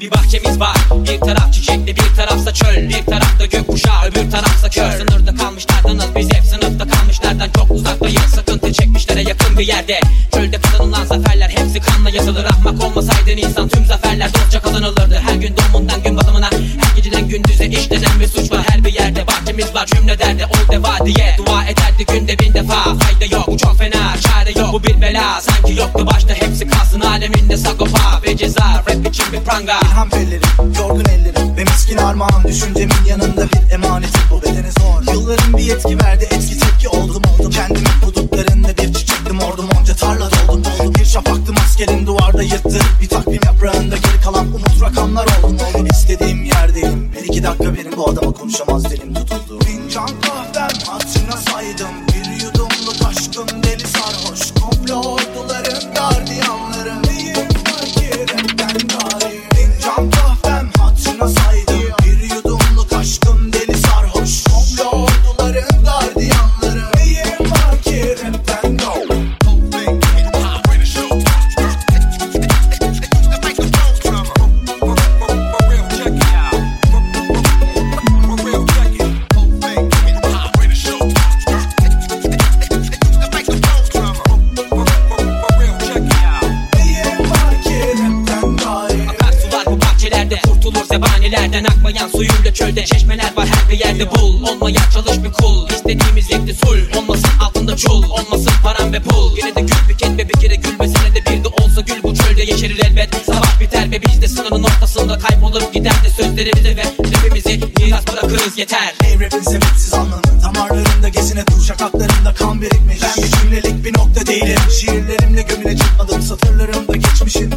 Bir bahçemiz var. Bir taraf çiçekli bir tarafsa çöl. Bir tarafta gökkuşağı öbür tarafsa kör. Sınırda kalmışlardanız biz hep sınıfta kalmışlardan. Çok uzaktayız Sıkıntı çekmişlere yakın bir yerde. Çölde kazanılan zaferler hepsi kanla yazılır. Ahmak olmasaydın insan tüm zaferler dostça kazanılırdı. Her gün doğumundan gün batımına Her geceden gündüze işlenen bir suç var. Her bir yerde Bahçemiz var cümle derdi ol deva diye. Dua ederdi günde bin defa. Fayda yok bu çok fena çare yok. Bu bir bela Sanki yoktu başta. Hepsi kalsın aleminde sagopa ve ceza için bir pranga. İlham bellerim, yorgun ellerim Ve miskin armağan düşüncemin yanında bir emanetim Bu bedene zor. Yılların bir yetki verdi etki tepki oldum oldum. Kendimin hudutlarında bir çiçektim ordum Onca tarla doldum doldum. Bir şafaktım askerim duvarda yırttı. Bir takvim yaprağında geri kalan umut rakamlar oldum oldum. İstediğim yerdeyim Bir iki dakika verin bu adama konuşamaz dilim sözlerimizi ve Rapimizi miras bırakırız yeter. Ey rapin sebetsiz anlamı Damarlarında gezine dur şakaklarında kan birikmiş. Ben bir cümlelik bir nokta değilim. Şiirlerimle gömülecek adım Satırlarımda geçmişin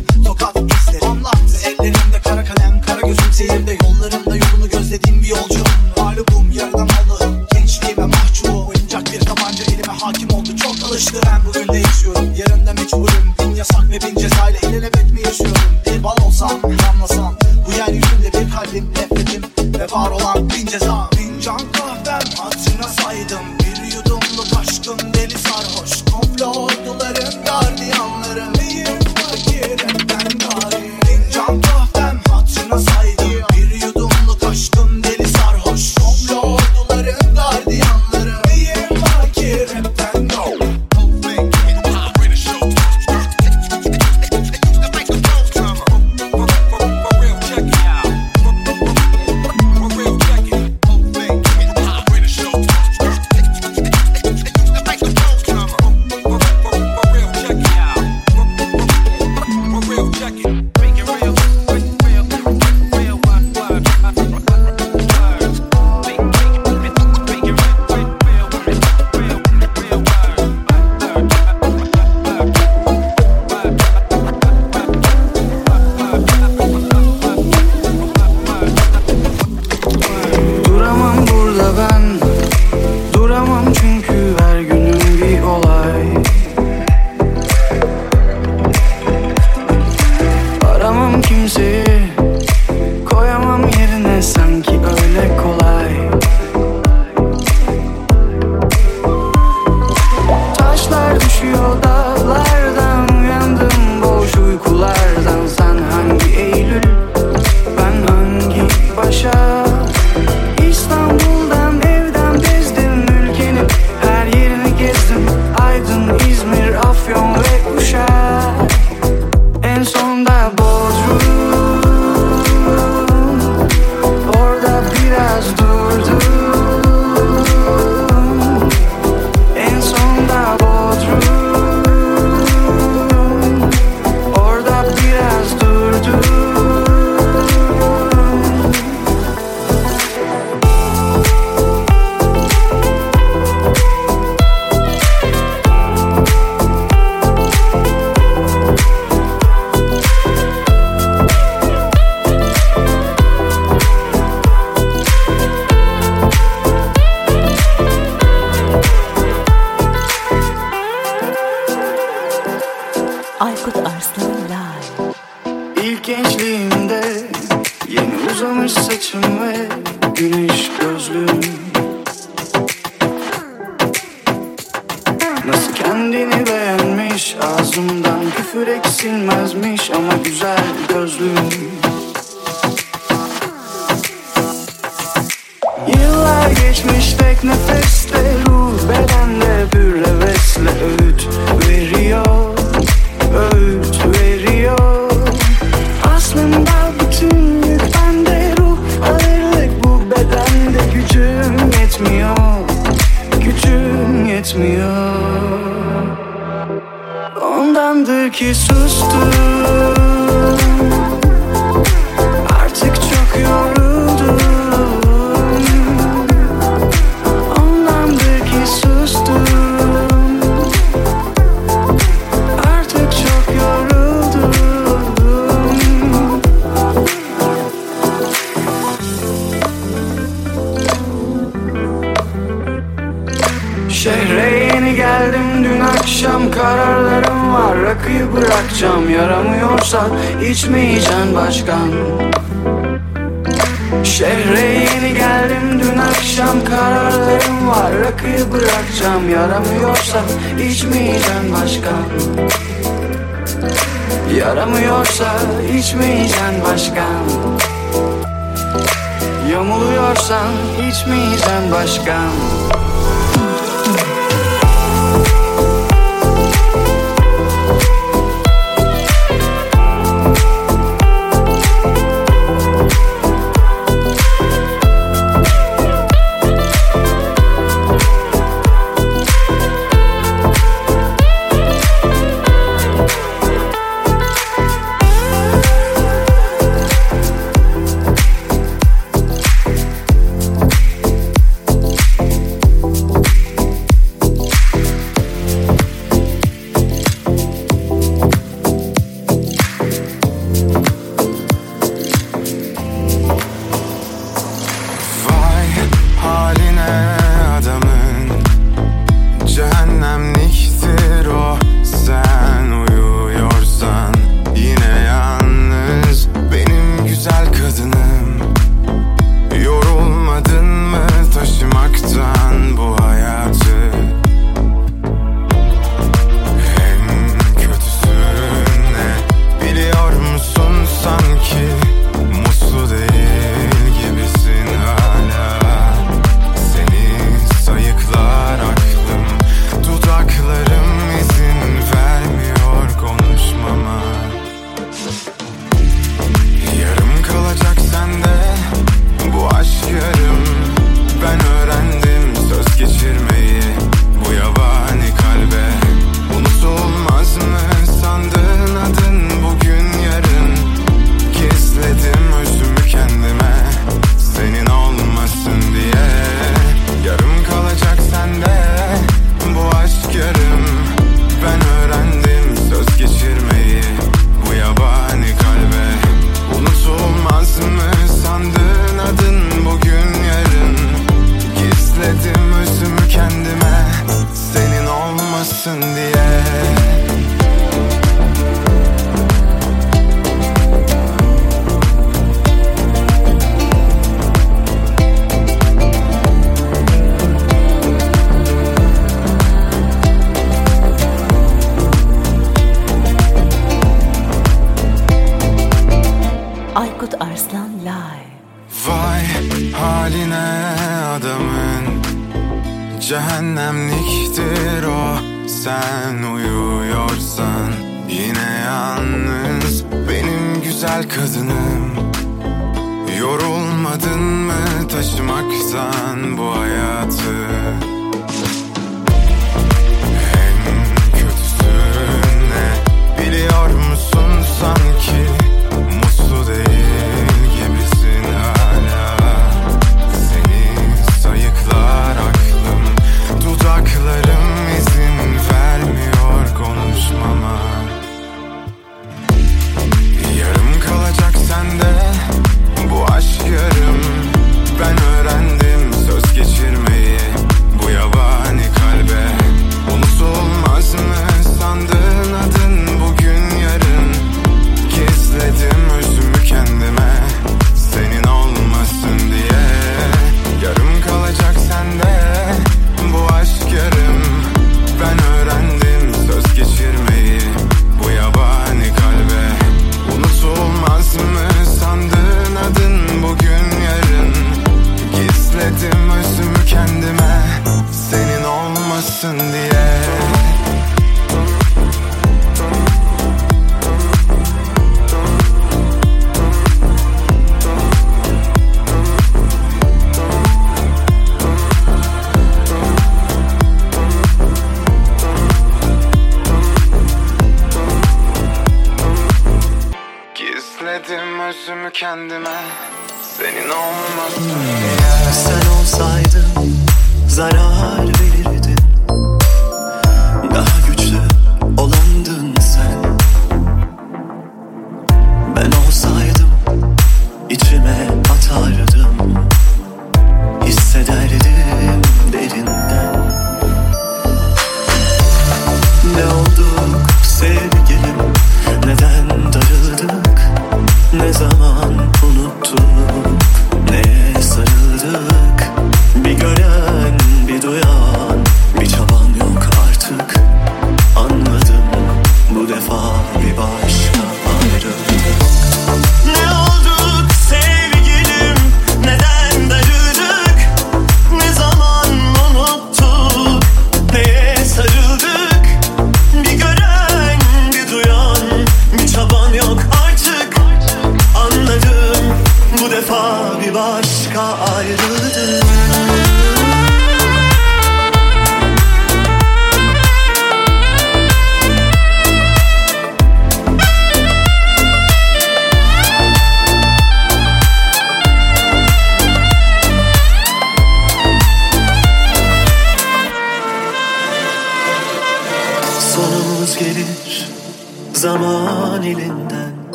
ki sustum. içmeyeceksin başkan. Şehre yeni geldim dün akşam kararlarım var. Rakıyı bırakacağım yaramıyorsa içmeyeceksin başkan. Yaramıyorsa içmeyeceksin başkan. Yamuluyorsan içmeyeceksin başkan.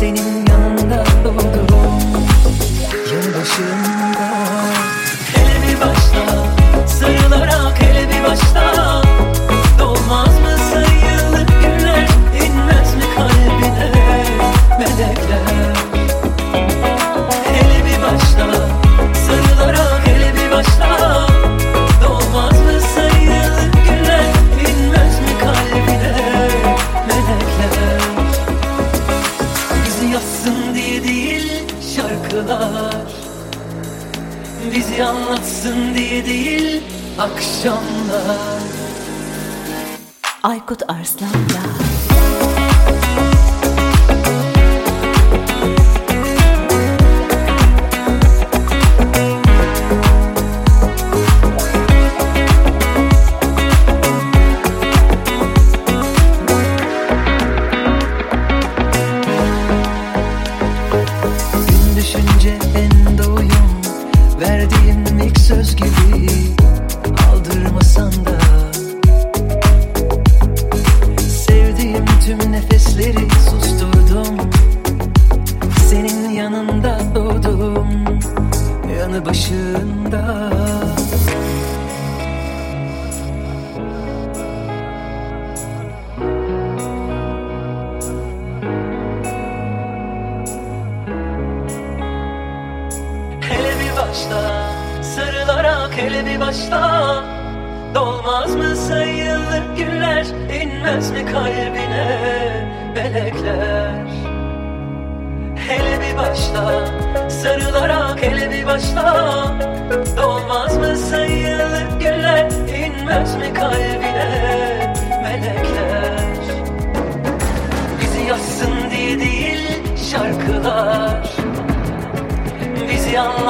Senin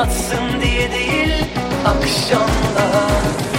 Anlatsın diye değil akşamlar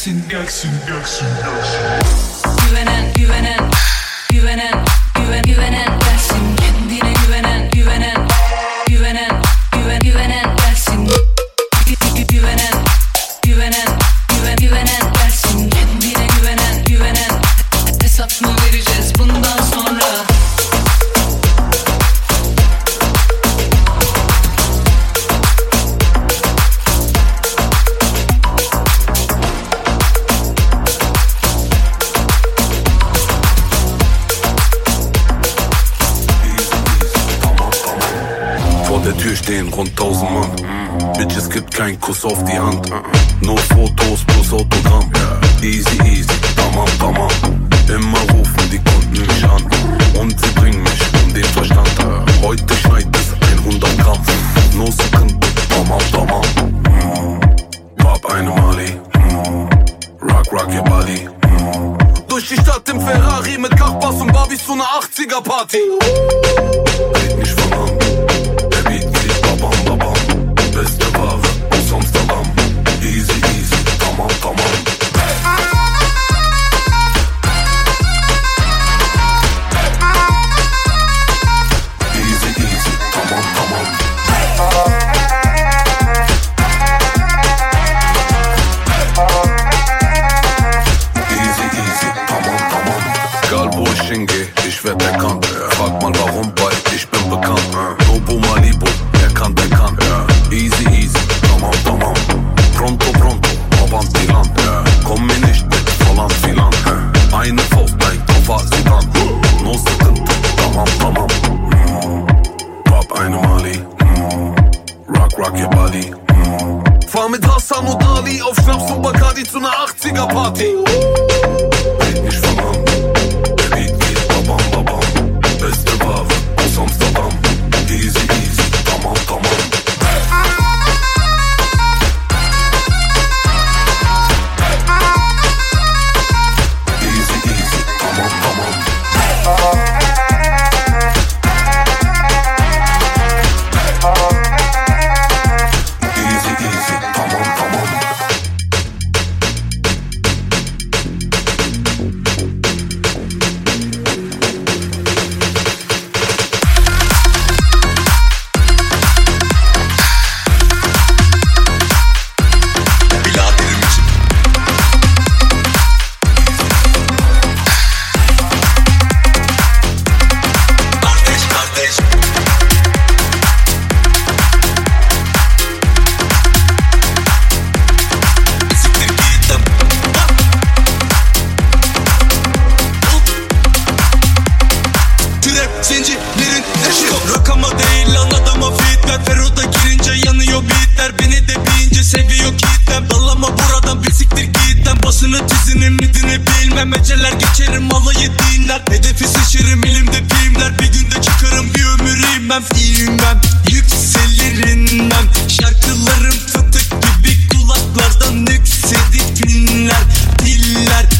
gelsin Gelsin gelsin bilmemeceler Geçerim malı yediğinler Hedefi seçerim elimde filmler. Bir günde çıkarım bir ömür ben. İyiyim ben Yükselirim ben Şarkılarım fıtık gibi kulaklardan yükselik dinler Diller.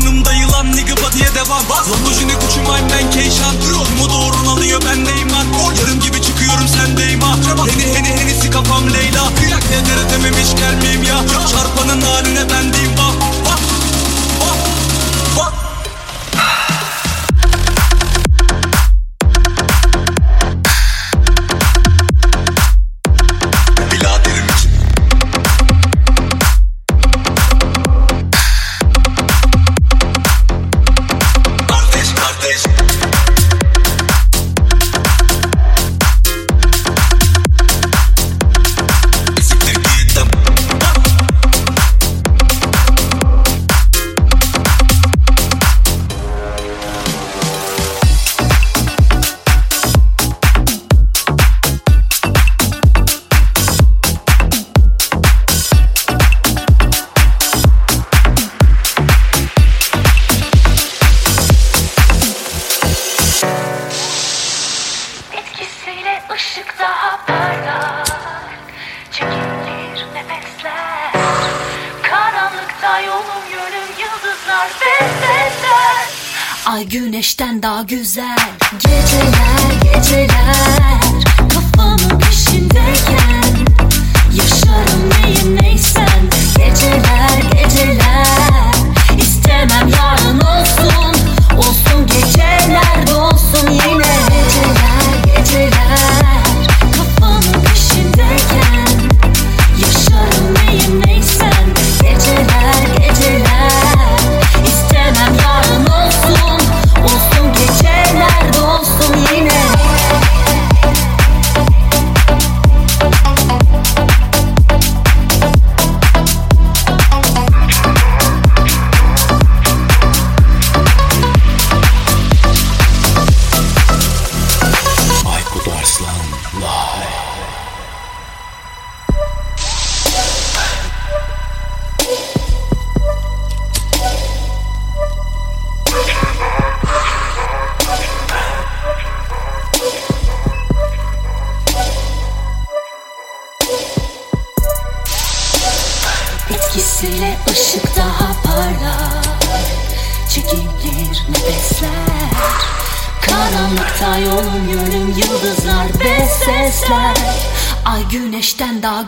Boynumda yılan nigga body'e devam. Lan lojine kuçum I'm man Keyşan Umudu uğruna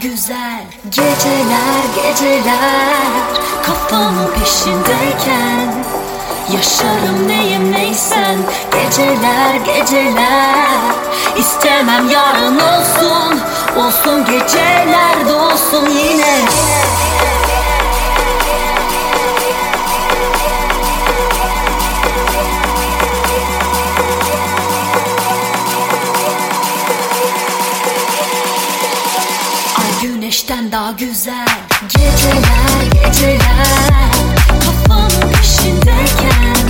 güzel Geceler geceler. Kafamın peşindeyken Yaşarım neyim neysen. Geceler geceler. İstemem yarın olsun. Olsun geceler dolsun yine, yine. güneşten daha güzel. Geceler geceler. Kafam peşindeyken.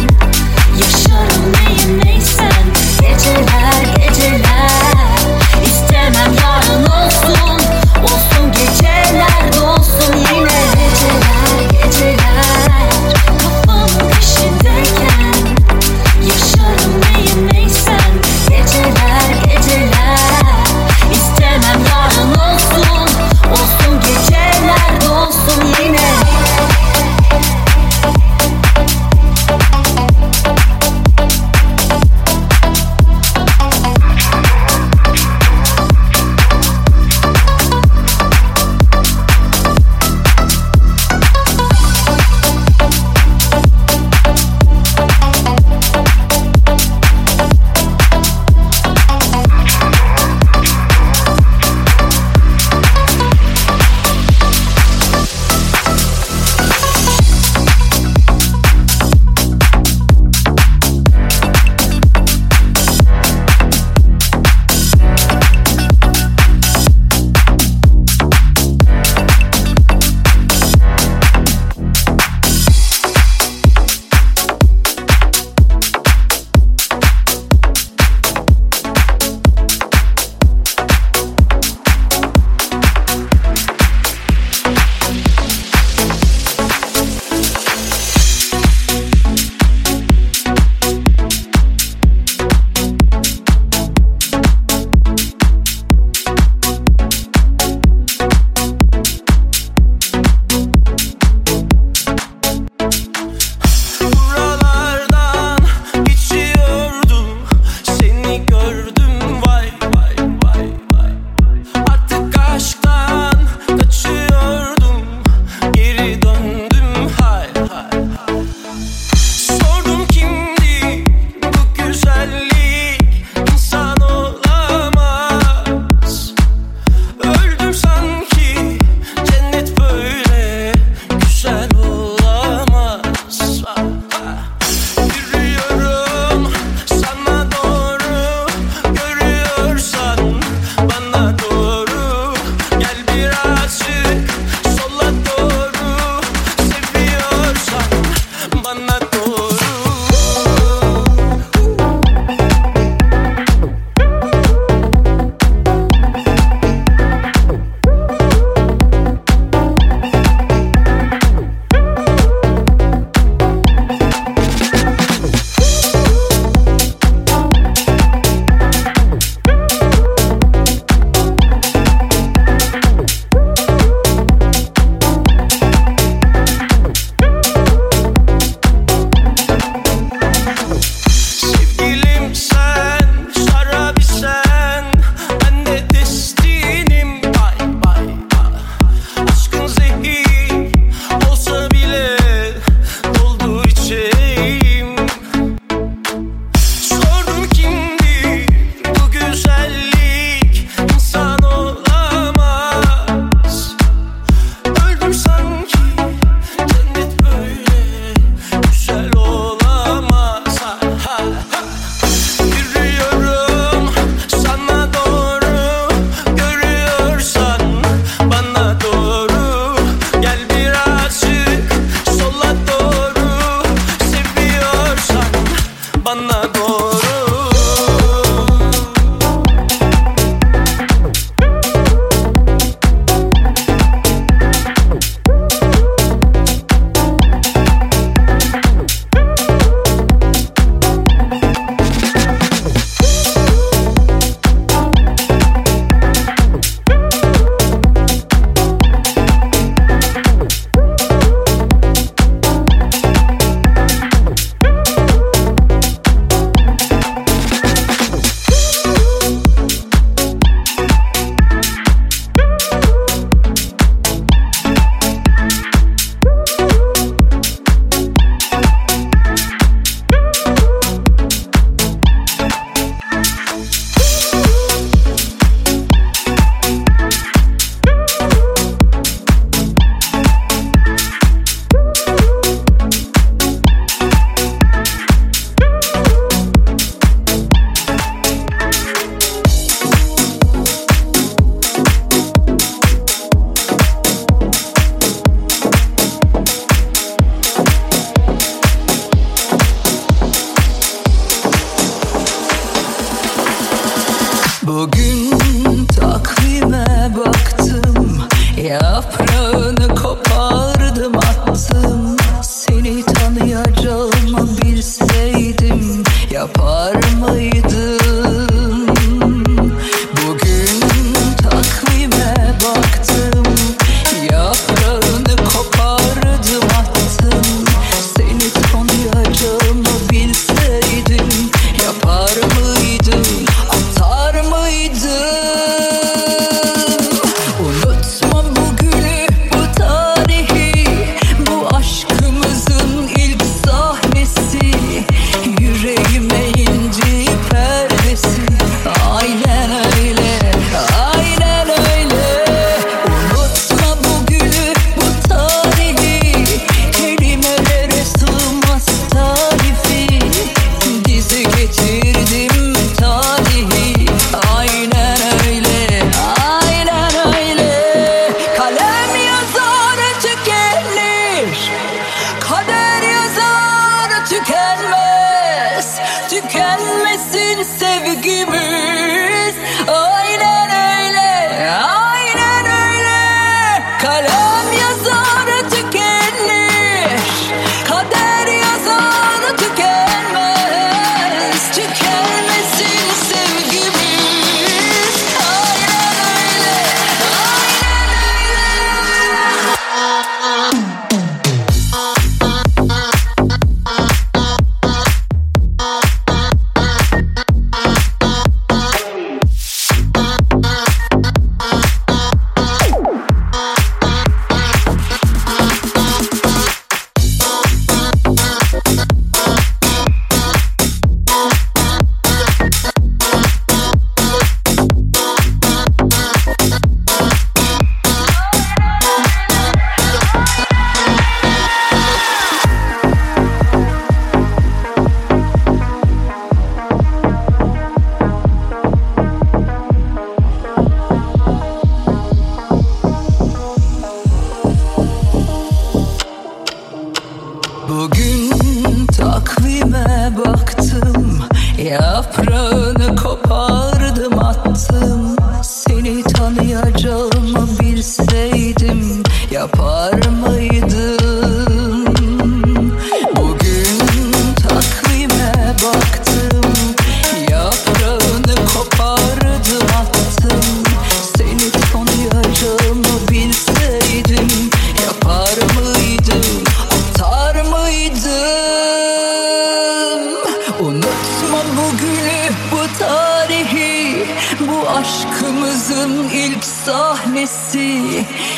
Aşkın ilk sahnesi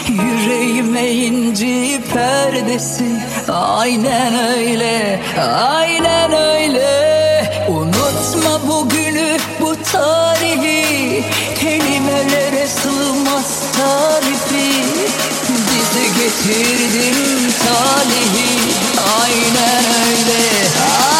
Yüreğime inci perdesi. Aynen öyle, aynen öyle. Unutma bugünü, bu tarihi. Kelimelere sığmaz tarifi. Bizi getirdin talihi. Aynen öyle, aynen